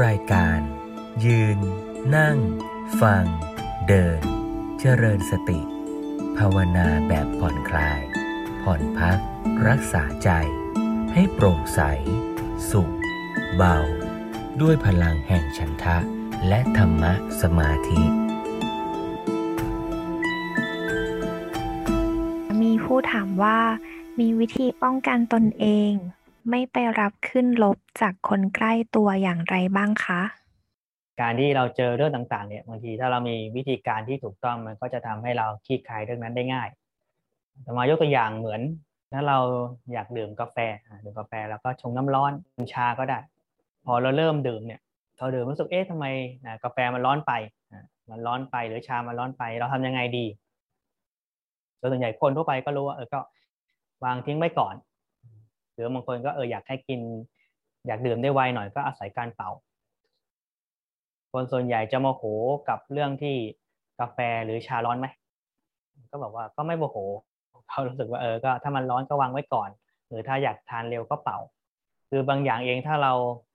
รายการ ยืน นั่ง ฟัง เดิน เจริญสติ ภาวนาแบบผ่อนคลาย ผ่อนพัก รักษาใจ ให้โปร่งใส สุข เบา ด้วยพลังแห่งฉันทะ และธรรมะสมาธิ มีผู้ถามว่ามีวิธีป้องกันตนเอง ไม่ไปรับขึ้นลบจากคนใกล้ตัวอย่างไรบ้างคะ การที่เราเจอเรื่องต่างๆเนี่ยบางทีถ้าเรามีวิธีการที่ถูกต้องมันก็จะทำให้เราคลี่คลายเรื่องนั้นได้ง่ายมายกตัวอย่างเหมือนถ้าเราอยากดื่มกาแฟดื่มกาแฟแล้วก็ชงน้ำร้อนชาก็ได้ พอเราเริ่มดื่มเนี่ยเราดื่มรู้สึกเอ๊ะทำไมกาแฟมันร้อนไปมันร้อนไปหรือชามันร้อนไปเราทำยังไงดีโดยส่วนใหญ่คนทั่วไปก็รู้ว่าเออก็วางทิ้งไว้ก่อน รือบางคนก็เอออยากให้กิน อยากดื่มได้ไวหน่อยก็อาศัยการเป่า คนส่วนใหญ่จะโมโหกับเรื่องที่กาแฟหรือชาร้อนไหมก็บอกว่าก็ไม่โมโหเขารู้สึกว่าเออก็ถ้ามันร้อนก็วางไว้ก่อน หรือถ้าอยากทานเร็วก็เป่า คือบางอย่างเองถ้าเรา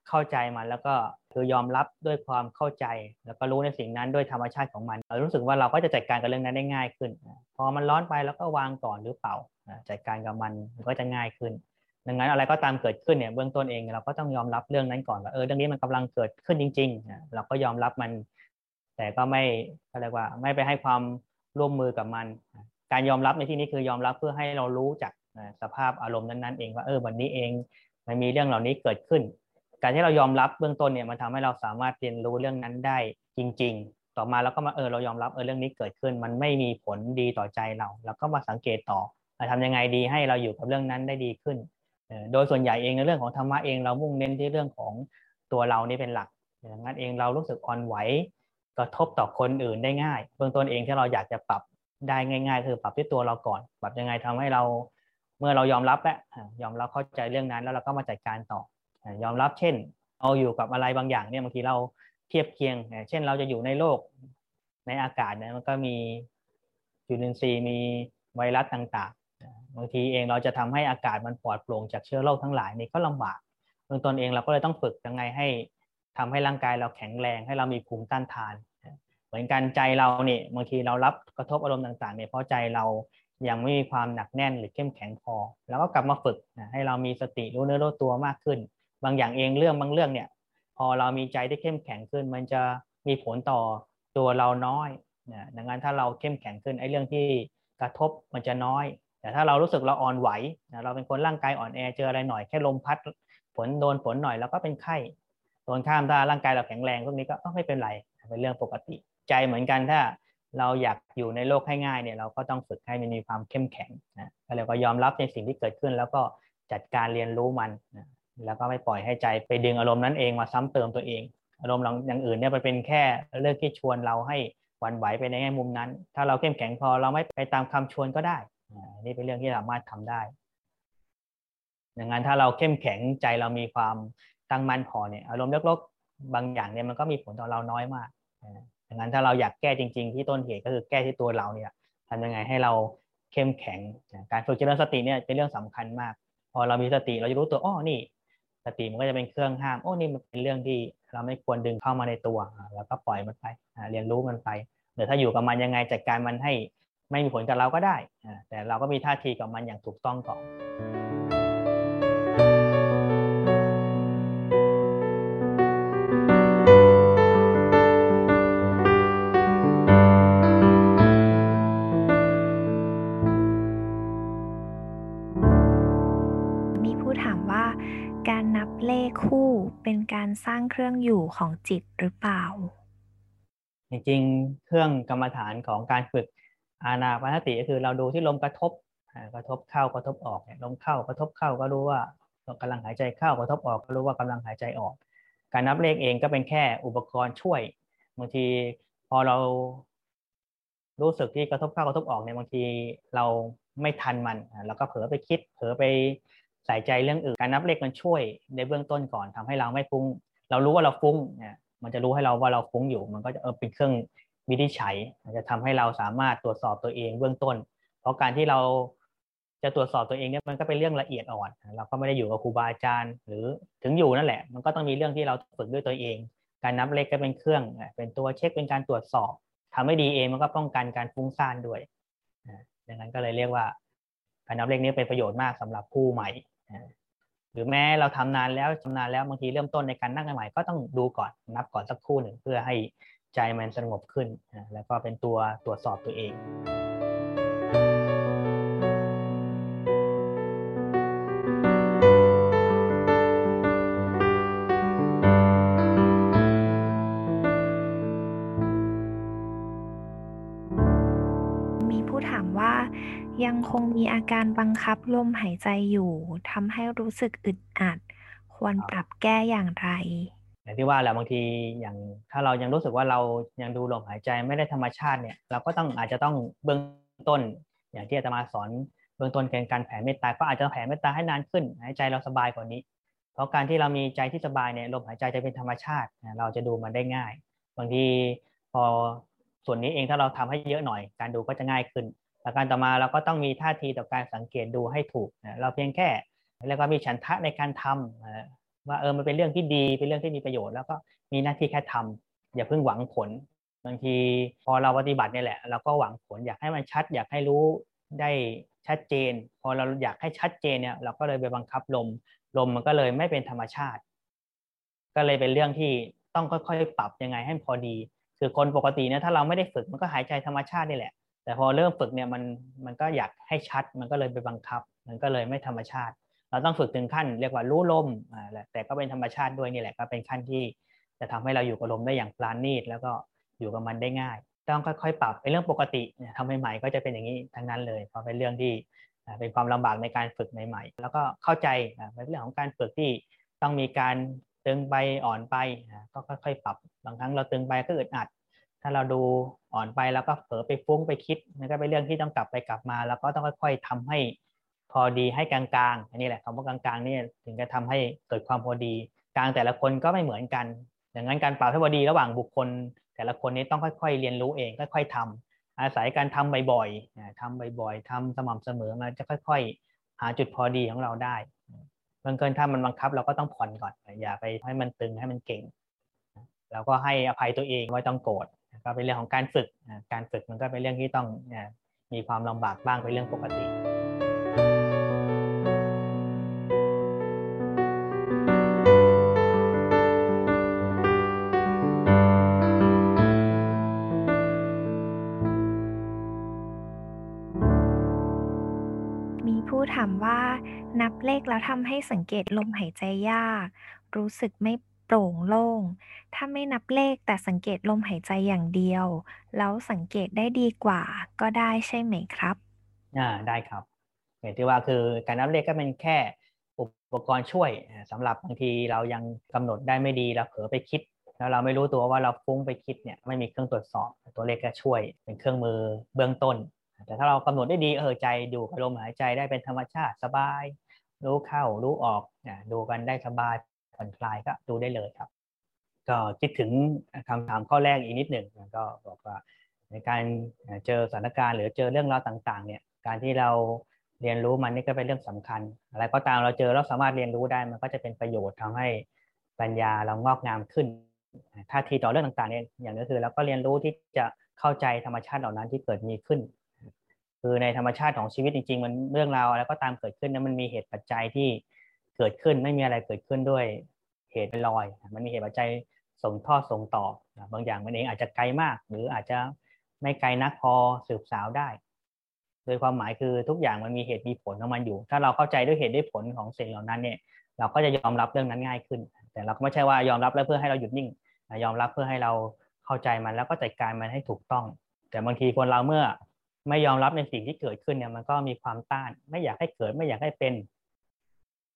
เข้าใจมันแล้วก็คือยอมรับด้วยความเข้าใจ แล้วก็รู้ในสิ่งนั้นด้วยธรรมชาติของมันเรารู้สึกว่าเราก็จะจัดการกับเรื่องนั้นได้ง่ายขึ้น พอมันร้อนไปแล้วก็วางก่อนหรือเป่าจัดการกับมันก็จะง่ายขึ้น ดังนั้นอะไรก็ตามเกิดขึ้นเนี่ยเบื้องต้นเองเราก็ต้องยอมรับเรื่องนั้นก่อนว่าเออเรื่องนี้มันกำลังเกิดขึ้นจริงๆเราก็ยอมรับมัน แต่ก็ไม่อะไรว่าไม่ไปให้ความร่วมมือกับมัน การยอมรับในที่นี้คือยอมรับเพื่อให้เรารู้จักสภาพอารมณ์นั้นๆเองว่าเออวันนี้เองมันมีเรื่องเหล่านี้เกิดขึ้น การที่เรายอมรับเบื้องต้นเนี่ยมันทำให้เราสามารถเรียนรู้เรื่องนั้นได้จริง ๆ ต่อมาเราก็มาเออเรายอมรับเออเรื่องนี้เกิดขึ้น มันไม่มีผลดีต่อใจเราเราก็มาสังเกตต่อทำยังไงดีให้เราอยู่กับเรื่องนั้นได้ดีขึ้น โดยส่วนใหญ่เองในเรื่องของธรรมะเองเรามุ่งเน้นที่เรื่องของตัวเรานี่เป็นหลักอย่างนั้นเองเรารู้สึกอ่อนไหวกระทบต่อคนอื่นได้ง่าย เบื้องต้นเองที่เราอยากจะปรับได้ง่าย ๆ คือปรับที่ตัวเราก่อนปรับยังไงทำให้เราเมื่อเรายอมรับแล้วยอมรับเข้าใจเรื่องนั้นแล้วเราก็มาจัดการต่อ ยอมรับเช่นเอาอยู่กับอะไรบางอย่างเนี่ยบางทีเราเทียบเคียง เช่นเราจะอยู่ในโลกในอากาศเนี่ยมันก็มีจุลินทรีย์มีไวรัสต่างๆ บางทีเองเราจะทำให้อากาศมันปลอดโปร่งจากเชื้อโรคทั้งหลายนี่ก็ลำบากเบื้องต้นเองเราก็เลยต้องฝึกยังไงให้ทำให้ร่างกายเราแข็งแรงให้เรามีภูมิต้านทาน เหมือนกันใจเราเนี่ยบางทีเรารับกระทบอารมณ์ต่างๆเนี่ยเพราะใจเรายังไม่มีความหนักแน่นหรือเข้มแข็งพอ แล้วก็กลับมาฝึกให้เรามีสติรู้เนื้อรู้ตัวมากขึ้น บางอย่างเองเรื่องบางเรื่องเนี่ยพอเรามีใจที่เข้มแข็งขึ้น มันจะมีผลต่อตัวเราน้อยนะดังนั้นถ้าเราเข้มแข็งขึ้นไอ้เรื่องที่กระทบมันจะน้อย แต่ถ้าเรารู้สึกเราอ่อนไหวนะเราเป็นคนร่างกายอ่อนแอเจออะไรหน่อยแค่ลมพัดฝนโดนฝนหน่อยแล้วก็เป็นไข้ตรงข้ามถ้าร่างกายเราแข็งแรงพวกนี้ก็ไม่เป็นไรเป็นเรื่องปกติ ใจเหมือนกันถ้าเราอยากอยู่ในโลกให้ง่ายเนี่ยเราก็ต้องฝึกให้มันมีความเข้มแข็งนะแล้วก็ยอมรับในสิ่งที่เกิดขึ้น แล้วก็จัดการเรียนรู้มันนะแล้วก็ไม่ปล่อยให้ใจไปดึงอารมณ์นั้นเองมาซ้ำเติมตัวเอง อารมณ์อย่างอื่นเนี่ยมันเป็นแค่เรื่องที่ชวนเราให้หวั่นไหวไปในแง่มุมนั้น ถ้าเราเข้มแข็งพอเราไม่ไปตามคำชวนก็ได้ นี่เป็นเรื่องที่สามารถทำได้ดังนั้นถ้าเราเข้มแข็งใจเรามีความตั้งมั่นพอเนี่ยอารมณ์ลบๆบางอย่างเนี่ยมันก็มีผลต่อเราน้อยมากดังนั้นถ้าเราอยากแก้จริง ๆ ที่ต้นเหตุก็คือแก้ที่ตัวเราเนี่ยทำยังไงให้เราเข้มแข็งการฝึกเจริญสติเนี่ยเป็นเรื่องสำคัญมาก พอเรามีสติเราจะรู้ตัวอ้อนี่สติมันก็จะเป็นเครื่องห้ามโอ้นี่มันเป็นเรื่องที่เราไม่ควรดึงเข้ามาในตัวแล้วก็ปล่อยมันไปเรียนรู้มันไปหรือถ้าอยู่กับมันยังไงจัดการมันให้ ไม่มีผลกับเราก็ได้ แต่เราก็มีท่าทีกับมันอย่างถูกต้องก่อนการนับเลขคู่เป็นการสร้างเครื่องอยู่ของจิตหรือเปล่า จริงๆ เครื่องกรรมฐานของการฝึก อานาปานสติก็คือเราดูที่ลมกระทบกระทบเข้ากระทบออกลมเข้ากระทบเข้าก็รู้ว่ากำลังหายใจเข้ากระทบออกก็รู้ว่ากำลังหายใจออก การนับเลขเองก็เป็นแค่อุปกรณ์ช่วยบางทีพอเรารู้สึกที่กระทบเข้ากระทบออกเนี่ยบางทีเราไม่ทันมันเราก็เผลอไปคิด เผลอไปใส่ใจเรื่องอื่นการนับเลขมันช่วยในเบื้องต้นก่อนทำให้เราไม่ฟุ้ง เรารู้ว่าเราฟุ้งเนี่ยมันจะรู้ให้เราว่าเราฟุ้งอยู่ มันก็จะเออเป็นเครื่อง วิธีใช้จะทำให้เราสามารถตรวจสอบตัวเองเบื้องต้น เพราะการที่เราจะตรวจสอบตัวเองเนี่ยมันก็เป็นเรื่องละเอียดอ่อน เราก็ไม่ได้อยู่กับครูบาอาจารย์ หรือถึงอยู่นั่นแหละ มันก็ต้องมีเรื่องที่เราฝึกด้วยตัวเอง การนับเลขก็เป็นเครื่อง เป็นตัวเช็คเป็นการตรวจสอบทำให้ดีเองมันก็ป้องกันการฟุ้งซ่านด้วยดังนั้นก็เลยเรียกว่า การนับเลขนี้เป็นประโยชน์มากสำหรับผู้ใหม่หรือแม้เราทำนานแล้วชำนาญแล้วบางทีเริ่มต้นในการนั่งใหม่ก็ต้องดูก่อนนับก่อนสักครู่หนึ่งเพื่อให้ ใจมันสงบขึ้น แล้วก็เป็นตัวตรวจสอบตัวเองยังคงมีอาการบังคับลมหายใจอยู่ทำให้รู้สึกอึดอัด ควรปรับแก้อย่างไร อย่างที่ว่าแหละบางทีอย่างถ้าเรายังรู้สึกว่าเรายังดูลมหายใจไม่ได้ธรรมชาติเนี่ยเราก็ต้องอาจจะต้องเบื้องต้น อย่างที่อาตมาสอนเบื้องต้นเกณฑ์การแผ่เมตตาก็อาจจะแผ่เมตตาให้นานขึ้นหายใจเราสบายกว่านี้ เพราะการที่เรามีใจที่สบายเนี่ยลมหายใจจะเป็นธรรมชาติ เราจะดูมันได้ง่าย บางทีพอส่วนนี้เองถ้าเราทำให้เยอะหน่อย การดูก็จะง่ายขึ้นประการต่อมาเราก็ต้องมีท่าทีต่อการสังเกตดูให้ถูกนะเราเพียงแค่แล้วก็มีฉันทะในการทำ ว่าเออมันเป็นเรื่องที่ดีเป็นเรื่องที่มีประโยชน์ แล้วก็มีหน้าที่แค่ทำอย่าเพิ่งหวังผลบางทีพอเราปฏิบัติเนี่ยแหละเราก็หวังผลอยากให้มันชัด อยากให้รู้ได้ชัดเจน พอเราอยากให้ชัดเจนเนี่ย เราก็เลยไปบังคับลม ลมมันก็เลยไม่เป็นธรรมชาติ ก็เลยเป็นเรื่องที่ต้องค่อยๆ ปรับยังไงให้พอดี คือคนปกติเนี่ยถ้าเราไม่ได้ฝึกมันก็หายใจธรรมชาตินี่แหละ แต่พอเริ่มฝึกเนี่ยมันมันก็อยากให้ชัด มันก็เลยไปบังคับ มันก็เลยไม่ธรรมชาติ เราต้องฝึกถึงขั้นเรียกว่ารู้ลมอ่าแต่ก็เป็นธรรมชาติด้วยนี่แหละก็เป็นขั้นที่จะทำให้เราอยู่กับลมได้อย่างปราณีตแล้วก็อยู่กับมันได้ง่าย ต้องค่อยๆ ปรับเป็นเรื่องปกติทำใหม่ๆก็จะเป็นอย่างนี้ทั้งนั้นเลยเพราะเป็นเรื่องที่เป็นความลำบากในการฝึกใหม่ๆ แล้วก็เข้าใจเป็นเรื่องของการฝึกที่ต้องมีการตึงไปอ่อนไปก็ค่อยๆ ปรับบางครั้งเราตึงไปก็อึดอัด ถ้าเราดูอ่อนไปแล้วก็เผลอไปฟุ้งไปคิดนั่นก็เป็นเรื่องที่ต้องกลับไปกลับมา แล้วก็ต้องค่อย ๆทำให้ พอดีให้กลางๆ อันนี้แหละคำว่ากลางๆนี่ถึงจะทำให้เกิดความพอดี กลางแต่ละคนก็ไม่เหมือนกัน ดังนั้นการปรับให้พอดีระหว่างบุคคล แต่ละคนนี้ต้องค่อย ๆ เรียนรู้เองค่อยๆทำอาศัยการทำบ่อยๆทำบ่อยๆทำสม่ำเสมอมันจะค่อย ๆ หาจุดพอดีของเราได้บางเกินถ้ามันบังคับเราก็ต้องผ่อนก่อน อย่าไปให้มันตึงให้มันเก่งแล้วก็ให้อภัยตัวเองไม่ต้องโกรธก็เป็นเรื่องของการฝึก การฝึกมันก็เป็นเรื่องที่ต้องมีความลำบากบ้างเป็นเรื่องปกติามว่านับเลขแล้วทำให้สังเกตลมหายใจยาก รู้สึกไม่โปร่งโล่ง ถ้าไม่นับเลขแต่สังเกตลมหายใจอย่างเดียว แล้วสังเกตได้ดีกว่าก็ได้ใช่ไหมครับอ่าได้ครับอย่างที่ว่าคือการนับเลขก็เป็นแค่อุปกรณ์ช่วยสำหรับบางทีเรายังกำหนดได้ไม่ดีเราเผลอไปคิด แล้วเราไม่รู้ตัวว่าเราฟุ้งไปคิดเนี่ยไม่มีเครื่องตรวจสอบ ตัวเลขก็ช่วยเป็นเครื่องมือเบื้องต้น แต่ถ้าเรากำหนดได้ดีเออใจดูลมหายใจได้เป็นธรรมชาติสบาย รู้เข้ารู้ออกดูกันได้สบายผ่อนคลายก็ดูได้เลยครับ ก็คิดถึงคำถามข้อแรกอีกนิดหนึ่งก็บอกว่าในการเจอสถานการณ์หรือเจอเรื่องราวต่างๆเนี่ยการที่เราเรียนรู้มันนี่ก็เป็นเรื่องสำคัญ อะไรก็ตามเราเจอเราสามารถเรียนรู้ได้มันก็จะเป็นประโยชน์ทำให้ปัญญาเรางอกงามขึ้นท่าทีต่อเรื่องต่างๆเนี่ยอย่างก็คือเราก็เรียนรู้ที่จะเข้าใจธรรมชาติเหล่านั้นที่เกิดมีขึ้น คือในธรรมชาติของชีวิตจริงๆ มันเรื่องราวอะไรก็ตามเกิดขึ้นนั้นมันมีเหตุปัจจัยที่เกิดขึ้นไม่มีอะไรเกิดขึ้นด้วยเหตุเป็นลอย มันมีเหตุปัจจัยส่งทอดส่งต่อ บางอย่างมันเองอาจจะไกลมาก หรืออาจจะไม่ไกลนักพอสืบสาวได้ โดยความหมายคือทุกอย่างมันมีเหตุมีผลของมันอยู่ ถ้าเราเข้าใจด้วยเหตุด้วยผลของสิ่งเหล่านั้นเนี่ย เราก็จะยอมรับเรื่องนั้นง่ายขึ้น แต่เราก็ไม่ใช่ว่ายอมรับแล้วเพื่อให้เราหยุดนิ่ง ยอมรับเพื่อให้เราเข้าใจมันแล้วก็จัดการมันให้ถูกต้อง แต่บางทีคนเราเมื่อ ไม่ยอมรับในสิ่งที่เกิดขึ้นเนี่ยมันก็มีความต้าน ไม่อยากให้เกิดไม่อยากให้เป็น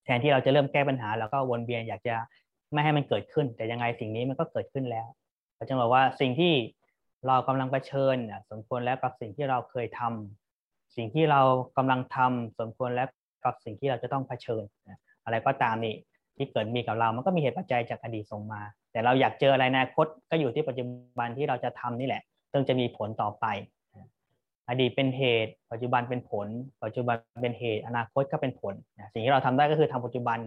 แทนที่เราจะเริ่มแก้ปัญหาเราก็วนเวียนอยากจะไม่ให้มันเกิดขึ้น แต่ยังไงสิ่งนี้มันก็เกิดขึ้นแล้วเราจะบอกว่าสิ่งที่เรากำลังเผชิญสมควรแล้วกับสิ่งที่เราเคยทำสิ่งที่เรากำลังทำสมควรแล้วกับสิ่งที่เราจะต้องเผชิญ อะไรก็ตามนี่ที่เกิดมีกับเรา มันก็มีเหตุปัจจัยจากอดีตส่งมา แต่เราอยากเจออะไรในอนาคตก็อยู่ที่ปัจจุบันที่เราจะทำนี่แหละซึ่งจะมีผลต่อไป อดีตเป็นเหตุ ปัจจุบันเป็นผล ปัจจุบันเป็นเหตุ อนาคตก็เป็นผลสิ่งที่เราทำได้ก็คือทำปัจจุบัน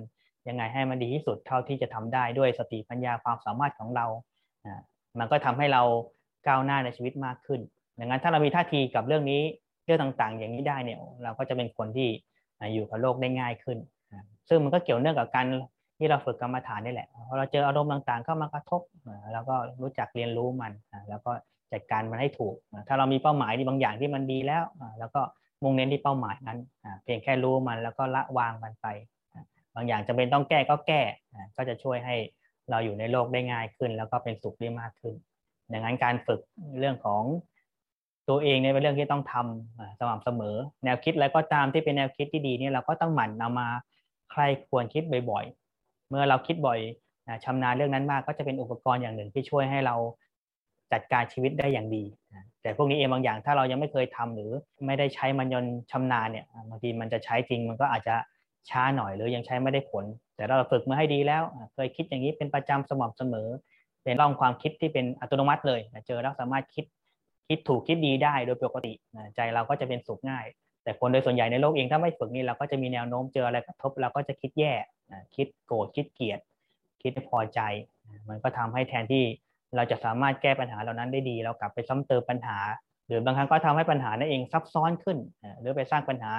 ยังไงให้มันดีที่สุดเท่าที่จะทำได้ด้วยสติปัญญาความสามารถของเรามันก็ทำให้เราก้าวหน้าในชีวิตมากขึ้นดังนั้นถ้าเรามีท่าทีกับเรื่องนี้เรื่องต่างๆ อย่างนี้ได้เนี่ยเราก็จะเป็นคนที่อยู่กับโลกได้ง่ายขึ้น ซึ่งมันก็เกี่ยวเนื่องกับการที่เราฝึกกรรมฐานนี่แหละพอเราเจออารมณ์ต่างๆ เข้ามากระทบ แล้วก็รู้จักเรียนรู้มัน แล้วก็ จัดการมันให้ถูก ถ้าเรามีเป้าหมายที่บางอย่างที่มันดีแล้ว แล้วก็มุ่งเน้นที่เป้าหมายนั้น เพียงแค่รู้มันแล้วก็ละวางมันไป บางอย่างจะเป็นต้องแก้ก็แก้ ก็จะช่วยให้เราอยู่ในโลกได้ง่ายขึ้น แล้วก็เป็นสุขได้มากขึ้น ดังนั้นการฝึกเรื่องของตัวเองเนี่ยเป็นเรื่องที่ต้องทำสม่ำเสมอ แนวคิดแล้วก็ตามที่เป็นแนวคิดที่ดีเนี่ยเราก็ต้องหมั่นเอามาใครควรคิดบ่อยๆ เมื่อเราคิดบ่อยชำนาญเรื่องนั้นมากก็จะเป็นอุปกรณ์อย่างหนึ่งที่ช่วยให้เรา จัดการชีวิตได้อย่างดี แต่พวกนี้เองบางอย่างถ้าเรายังไม่เคยทำหรือไม่ได้ใช้มันยนชำนาญเนี่ยบางทีมันจะใช้จริงมันก็อาจจะช้าหน่อยหรือยังใช้ไม่ได้ผล แต่เราฝึกมาให้ดีแล้ว เคยคิดอย่างนี้เป็นประจำสม่ำเสมอ เป็นร่องความคิดที่เป็นอัตโนมัติเลยเจอแล้วสามารถคิดคิดถูกคิดดีได้โดยปกติใจเราก็จะเป็นสุขง่าย แต่คนโดยส่วนใหญ่ในโลกเองถ้าไม่ฝึกนี่เราก็จะมีแนวโน้มเจออะไรกระทบเราก็จะคิดแย่คิดโกรธคิดเกลียด คิดไม่พอใจ มันก็ทำให้แทนที่ เราจะสามารถแก้ปัญหาเหล่านั้นได้ดี เรากลับไปซ้ำเติมปัญหา หรือบางครั้งก็ทำให้ปัญหานั่นเองซับซ้อนขึ้น หรือไปสร้างปัญหา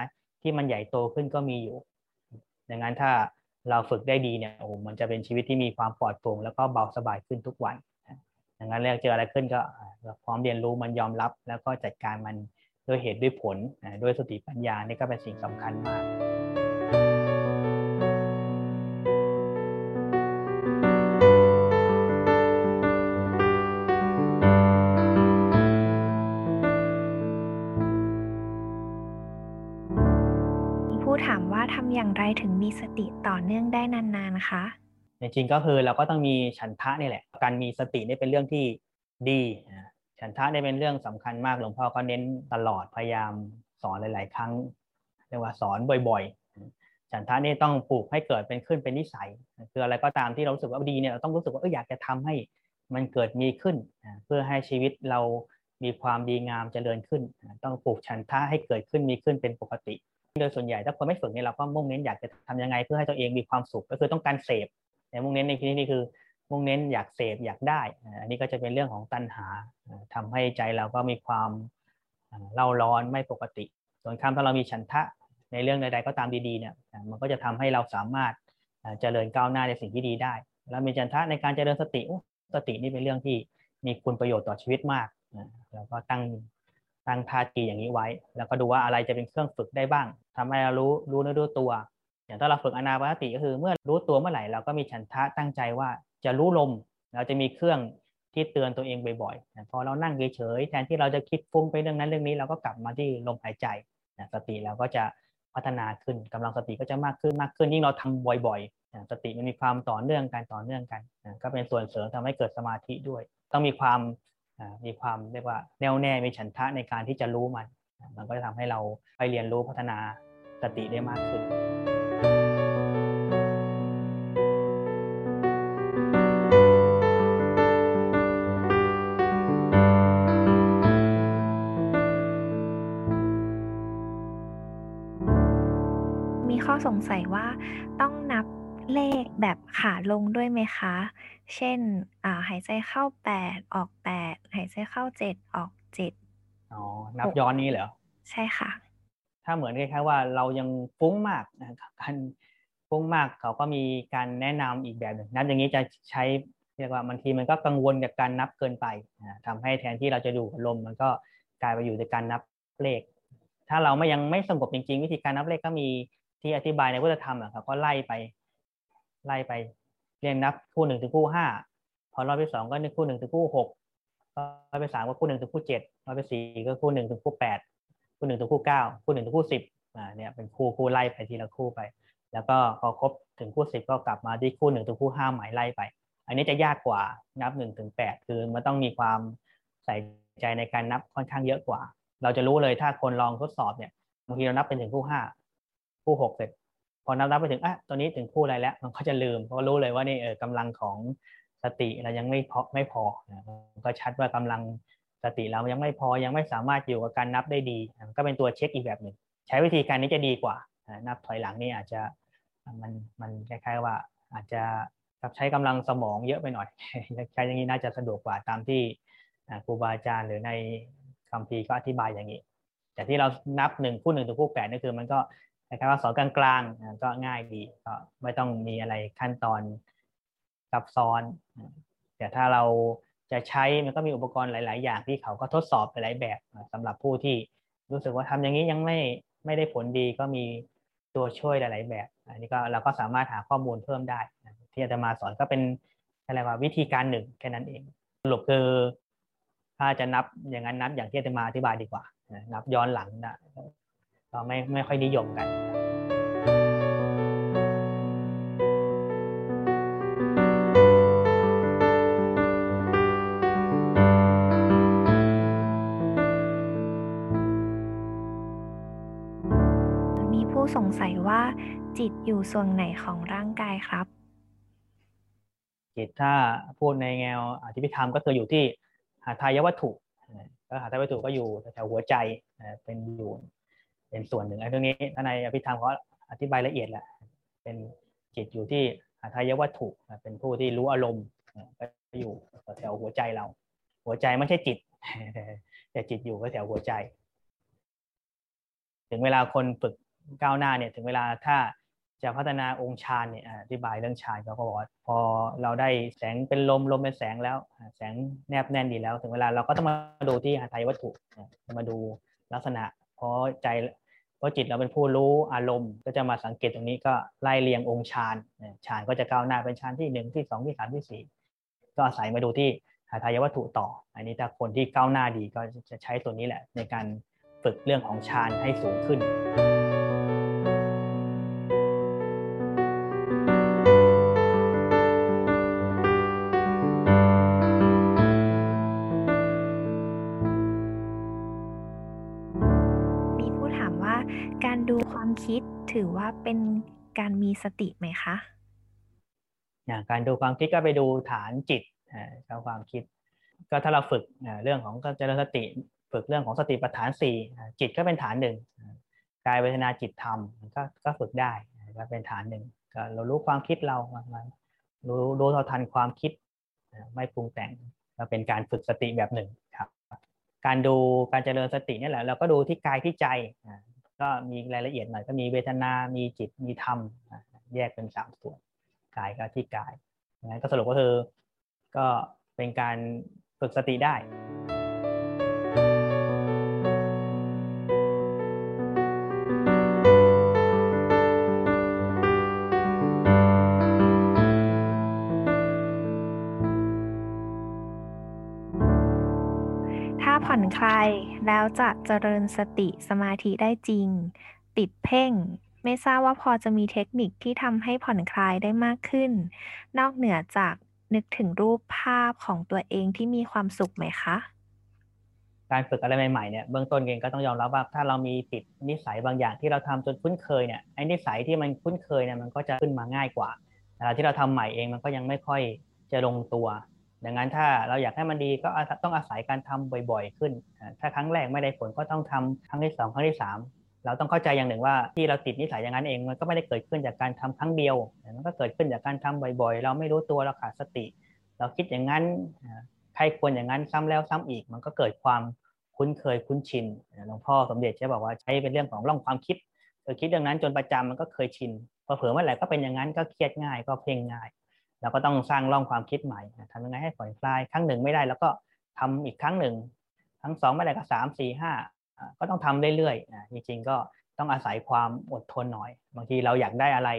ที่มันใหญ่โตขึ้นก็มีอยู่ดังนั้นถ้าเราฝึกได้ดีเนี่ยโอ้มันจะเป็นชีวิตที่มีความปลอดโปร่งแล้วก็เบาสบายขึ้นทุกวันดังนั้นเรื่องเจออะไรขึ้นก็พร้อมเรียนรู้มันยอมรับ แล้วก็จัดการมันด้วยเหตุด้วยผลด้วยสติปัญญานี่ก็เป็นสิ่งสำคัญมาก อย่างไรถึงมีสติต่อเนื่องได้นานๆคะจริงๆก็คือเราก็ต้องมีฉันทะนี่แหละ การมีสตินี่เป็นเรื่องที่ดีฉันทะนี่เป็นเรื่องสำคัญมากหลวงพ่อก็เน้นตลอดพยายามสอนหลาย ๆ ครั้งเรียกว่าสอนบ่อยๆ ฉันทะนี่ต้องปลูกให้เกิดเป็นขึ้นเป็นนิสัย คืออะไรก็ตามที่เรารู้สึกว่าดีเนี่ยเราต้องรู้สึกว่าเอออยากจะทำให้มันเกิดมีขึ้น เพื่อให้ชีวิตเรามีความดีงามเจริญขึ้น ต้องปลูกฉันทะให้เกิดขึ้นมีขึ้นเป็นปกติ โดยส่วนใหญ่ถ้าคนไม่ฝึกเนี่ยเราก็มุ่งเน้นอยากจะทำยังไงเพื่อให้ตัวเองมีความสุขก็คือต้องการเสพแต่มุ่งเน้นในที่นี้คือมุ่งเน้นอยากเสพอยากได้ อันนี้ก็จะเป็นเรื่องของตัณหาทำให้ใจเราก็มีความเล่าร้อนไม่ปกติ ส่วนคำถ้าเรามีฉันทะในเรื่องใดๆก็ตามดีๆเนี่ยมันก็จะทำให้เราสามารถเจริญก้าวหน้าในสิ่งที่ดีได้ แล้วมีฉันทะในการเจริญสติสตินี่เป็นเรื่องที่มีคุณประโยชน์ต่อชีวิตมาก แล้วก็ตั้ง ตั้งท่าทีอย่างนี้ไว้ แล้วก็ดูว่าอะไรจะเป็นเครื่องฝึกได้บ้างทำให้เรารู้รู้เนื้อรู้ตัว อย่างถ้าเราฝึกอนาปานสติก็คือ เมื่อรู้ตัวเมื่อไหร่เราก็มีฉันทะตั้งใจว่าจะรู้ลมเราจะมีเครื่องที่เตือนตัวเองบ่อยๆพอเรานั่งเฉยๆแทนที่เราจะคิดฟุ้งไปเรื่องนั้นเรื่องนี้เราก็กลับมาที่ลมหายใจสติเราก็จะพัฒนาขึ้นกำลังสติก็จะมากขึ้นมากขึ้นยิ่งเราทำบ่อยๆสติมันมีความต่อเนื่องกันต่อเนื่องกันก็เป็นส่วนเสริมทำให้เกิดสมาธิด้วย ต้องมีความ มีความเรียกว่าแน่วแน่มีฉันทะในการที่จะรู้มัน มันก็จะทำให้เราไปเรียนรู้พัฒนาสติได้มากขึ้นมีข้อสงสัยว่าต้องนับ เลขแบบขาลงด้วยไหมคะ เช่น อ่า หายใจเข้าแปดออกแปดหายใจเข้าเจ็ดออกเจ็ดอ๋อ นับย้อนนี้เหรอ ใช่ค่ะ ถ้าเหมือนคล้ายๆว่าเรายังฟุ้งมากนะครับการฟุ้งมากเขาก็มีการแนะนำอีกแบบหนึ่งนับอย่างนี้จะใช้เรียกว่าบางทีมันก็กังวลกับการนับเกินไปทำให้แทนที่เราจะดูลมมันก็กลายไปอยู่ในการนับเลข ถ้าเราไม่ยังไม่สงบจริงๆ วิธีการนับเลขก็มีที่อธิบายในพุทธธรรมอะครับก็ไล่ไป ไล่ไปเรียงนับคู่หนึ่งถึงคู่ห้าพอรอบที่สองก็นึกคู่หนึ่งถึงคู่หกรอบที่สามก็คู่หนึ่งถึงคู่เจ็ดรอบที่สี่ก็คู่หนึ่งถึงคู่แปดคู่หนึ่งถึงคู่เก้าคู่หนึ่งถึงคู่สิบอ่าเนี่ยเป็นคู่คู่ไล่ไปทีละคู่ไป แล้วก็พอครบถึงคู่สิบก็กลับมาที่คู่หนึ่งถึงคู่ห้าหมายไล่ไป อันนี้จะยากกว่านับหนึ่งถึงแปดคือมันต้องมีความใส่ใจในการนับค่อนข้างเยอะกว่า เราจะรู้เลยถ้าคนลองทดสอบเนี่ยบางทีเรานับเป็นถึงคู่ห้าคู่หกเสร็จ พอนับนับไปถึงอะตัวนี้ถึงคู่อะไรแล้ว มันก็จะลืมเพราะรู้เลยว่านี่เออกำลังของสติเรายังไม่พอไม่พอนะก็ชัดว่ากำลังสติเรายังไม่พอยังไม่สามารถอยู่กับการนับได้ดี ก็เป็นตัวเช็คอีกแบบหนึ่งใช้วิธีการนี้จะดีกว่า นับถอยหลังนี่อาจจะมันมันคล้ายๆว่าอาจจะใช้กำลังสมองเยอะไปหน่อยใช้อย่างนี้น่าจะสะดวกกว่าตามที่ครูบาอาจารย์หรือในคำพีก็อธิบายอย่างนี้ แต่ที่เรานับหนึ่งคู่หนึ่งถึงคู่แปดนี่คือมันก็ คล้ายๆว่าสอนกลางๆก็ง่ายดีก็ไม่ต้องมีอะไรขั้นตอนซับซ้อน แต่ถ้าเราจะใช้มันก็มีอุปกรณ์หลาย ๆ อย่างที่เขาก็ทดสอบหลายแบบสำหรับผู้ที่รู้สึกว่าทำอย่างนี้ยังไม่ไม่ได้ผลดีก็มีตัวช่วยหลาย ๆ แบบ อันนี้ก็เราก็สามารถหาข้อมูลเพิ่มได้ ที่อาจจะมาสอนก็เป็นอะไรว่าวิธีการหนึ่งแค่นั้นเองสรุปคือถ้าจะนับอย่างนั้นนับอย่างที่อาจจะมาอธิบายดีกว่า นับย้อนหลังนะ ก็ไม่ไม่ค่อยนิยมกันสงสัยว่าจิตอยู่ส่วนไหนของร่างกายครับ จิตถ้าพูดในแนวอธิพิธรรมก็คืออยู่ที่หาทายวัตถุก็หาทายวัตถุก็อยู่แถวหัวใจเป็นอยู่ เป็นส่วนหนึ่งไอ้ตรงนี้ถ้าในอภิธรรมเขาอธิบายละเอียดแหละเป็นจิตอยู่ที่หาทายวัตถุเป็นผู้ที่รู้อารมณ์ก็อยู่แถวหัวใจเรา หัวใจไม่ใช่จิต แต่จิตอยู่ก็แถวหัวใจ ถึงเวลาคนฝึกก้าวหน้าเนี่ยถึงเวลาถ้าจะพัฒนาองค์ฌานเนี่ยอธิบายเรื่องฌานเขาก็บอกพอเราได้แสงเป็นลมลมเป็นแสงแล้ว แสงแนบแน่นดีแล้ว ถึงเวลาเราก็ต้องมาดูที่หาไทยวัตถุมาดูลักษณะ เพราะใจเพราะจิตเราเป็นผู้รู้อารมณ์ ก็จะมาสังเกตตรงนี้ก็ไล่เรียงองค์ฌานฌานก็จะก้าวหน้าเป็นฌานที่หนึ่งที่สองที่สามที่สี่ก็อาศัยมาดูที่หาทายวัตถุต่อ อันนี้ถ้าคนที่ก้าวหน้าดีก็จะใช้ตัวนี้แหละในการฝึกเรื่องของฌานให้สูงขึ้น คิดถือว่าเป็นการมีสติไหมคะอย่างการดูความคิดก็ไปดูฐานจิตเจ้าความคิด ก็ถ้าเราฝึกเรื่องของเจริญสติ ฝึกเรื่องของสติปัฏฐานสี่จิตก็เป็นฐานหนึ่งกายเวทนาจิตธรรมก็ก็ฝึกได้ก็เป็นฐานหนึ่งก็เรารู้ความคิดเรามันรู้รู้เท่าทันความคิดไม่ปรุงแต่งก็เป็นการฝึกสติแบบหนึ่งครับ การดูการเจริญสตินี่แหละเราก็ดูที่กายที่ใจ ก็มีรายละเอียดหน่อยก็มีเวทนา มีจิต มีธรรม แยกเป็นสามส่วน กายก็ที่กายงั้นก็สรุปก็คือก็เป็นการฝึกสติได้ ผ่อนคลายแล้วจะเจริญสติสมาธิได้จริง ติดเพ่ง ไม่ทราบว่าพอจะมีเทคนิคที่ทำให้ผ่อนคลายได้มากขึ้น นอกเหนือจากนึกถึงรูปภาพของตัวเองที่มีความสุขไหมคะการฝึกอะไรใหม่ๆเนี่ยเบื้องต้นเองก็ต้องยอมรับว่าถ้าเรามีติดนิสัยบางอย่างที่เราทำจนคุ้นเคยเนี่ยไอ้นิสัยที่มันคุ้นเคยเนี่ยมันก็จะขึ้นมาง่ายกว่าแต่ที่เราทำใหม่เองมันก็ยังไม่ค่อยจะลงตัว ดังนั้นถ้าเราอยากให้มันดีก็ต้องอาศัยการทำบ่อยๆ ขึ้น ถ้าครั้งแรกไม่ได้ผลก็ต้องทำครั้งที่ 2 ครั้งที่ 3 เราต้องเข้าใจอย่างหนึ่งว่าที่เราติดนิสัยอย่างนั้นเองมันก็ไม่ได้เกิดขึ้นจากการทำครั้งเดียวมันก็เกิดขึ้นจากการทำบ่อยๆ เราไม่รู้ตัวเราขาดสติ เราคิดอย่างนั้นใครควรอย่างนั้นซ้ำแล้วซ้ำอีก มันก็เกิดความคุ้นเคยคุ้นชินหลวงพ่อสมเด็จจะบอกว่าใช้เป็นเรื่องของร่องความคิดเออคิดอย่างนั้นจนประจำมันก็เคยชินพอเผลอเมื่อไหร่ก็เป็นอย่างนั้นก็เครียดง่ายก็เพ่งง่าย เราก็ต้องสร้างร่องความคิดใหม่ทำยังไงให้ผ่อนคลายครั้งหนึ่งไม่ได้ แล้วก็ทำอีกครั้งหนึ่งครั้งสองไม่ได้ก็สามสี่ห้าก็ต้องทำเรื่อยๆจริงๆก็ต้องอาศัยความอดทนหน่อย บางทีเราอยากได้อะไร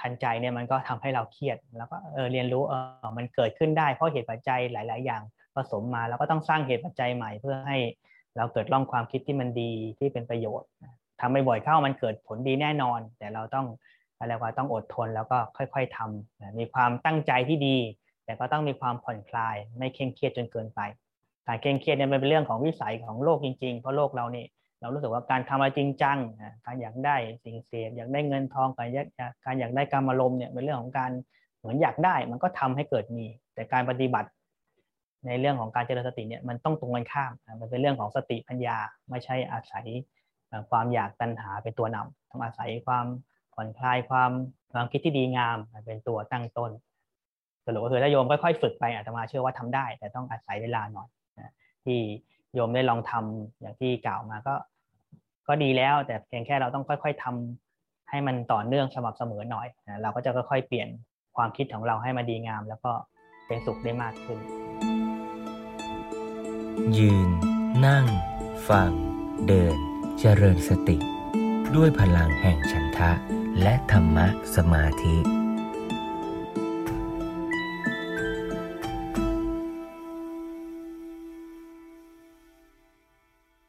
ทันใจเนี่ยมันก็ทำให้เราเครียด แล้วก็เออเรียนรู้เออมันเกิดขึ้นได้เพราะเหตุปัจจัยหลาย ๆ อย่างผสมมาแล้วก็ต้องสร้างเหตุปัจจัยใหม่ เพื่อให้เราเกิดร่องความคิดที่มันดีที่เป็นประโยชน์ทำบ่อยๆเข้ามันเกิดผลดีแน่นอน แต่เราต้อง อะไรว่าต้องอดทนแล้วก็ค่อย ๆทำมีความตั้งใจที่ดี แต่ก็ต้องมีความผ่อนคลาย ไม่เคร่งเครียดจนเกินไป การเคร่งเครียดเนี่ยมันเป็นเรื่องของวิสัยของโลกจริงๆ เพราะโลกเรานี่เรารู้สึกว่าการทำอะไรจริงจังการอยากได้สิ่งเสียอยากได้เงินทองการอยากการอยากได้การอารมณ์เนี่ยเป็นเรื่องของการเหมือนอยากได้มันก็ทำให้เกิดมี แต่การปฏิบัติ ในเรื่องของการเจริญสติเนี่ยมันต้องตรงกันข้ามมันเป็นเรื่องของสติปัญญาไม่ใช่อาศัยความอยากตัณหาเป็นตัวนำต้องอาศัยความ ผ่อนคลายความความคิดที่ดีงามเป็นตัวตั้งต้นสรุปก็คือถ้าโยมค่อยๆฝึกไปอาตมาเชื่อว่าทำได้ แต่ต้องอาศัยเวลาหน่อยที่โยมได้ลองทำอย่างที่กล่าวมาก็ ก็ดีแล้ว แต่เพียงแค่เราต้องค่อย ๆทำให้มันต่อเนื่องสม่ำเสมอหน่อยเราก็จะค่อยๆเปลี่ยนความคิดของเราให้มาดีงาม แล้วก็เป็นสุขได้มากขึ้น ยืน นั่ง ฟัง เดิน เจริญสติ ด้วยพลังแห่งฉันทะ และธรรมะสมาธิ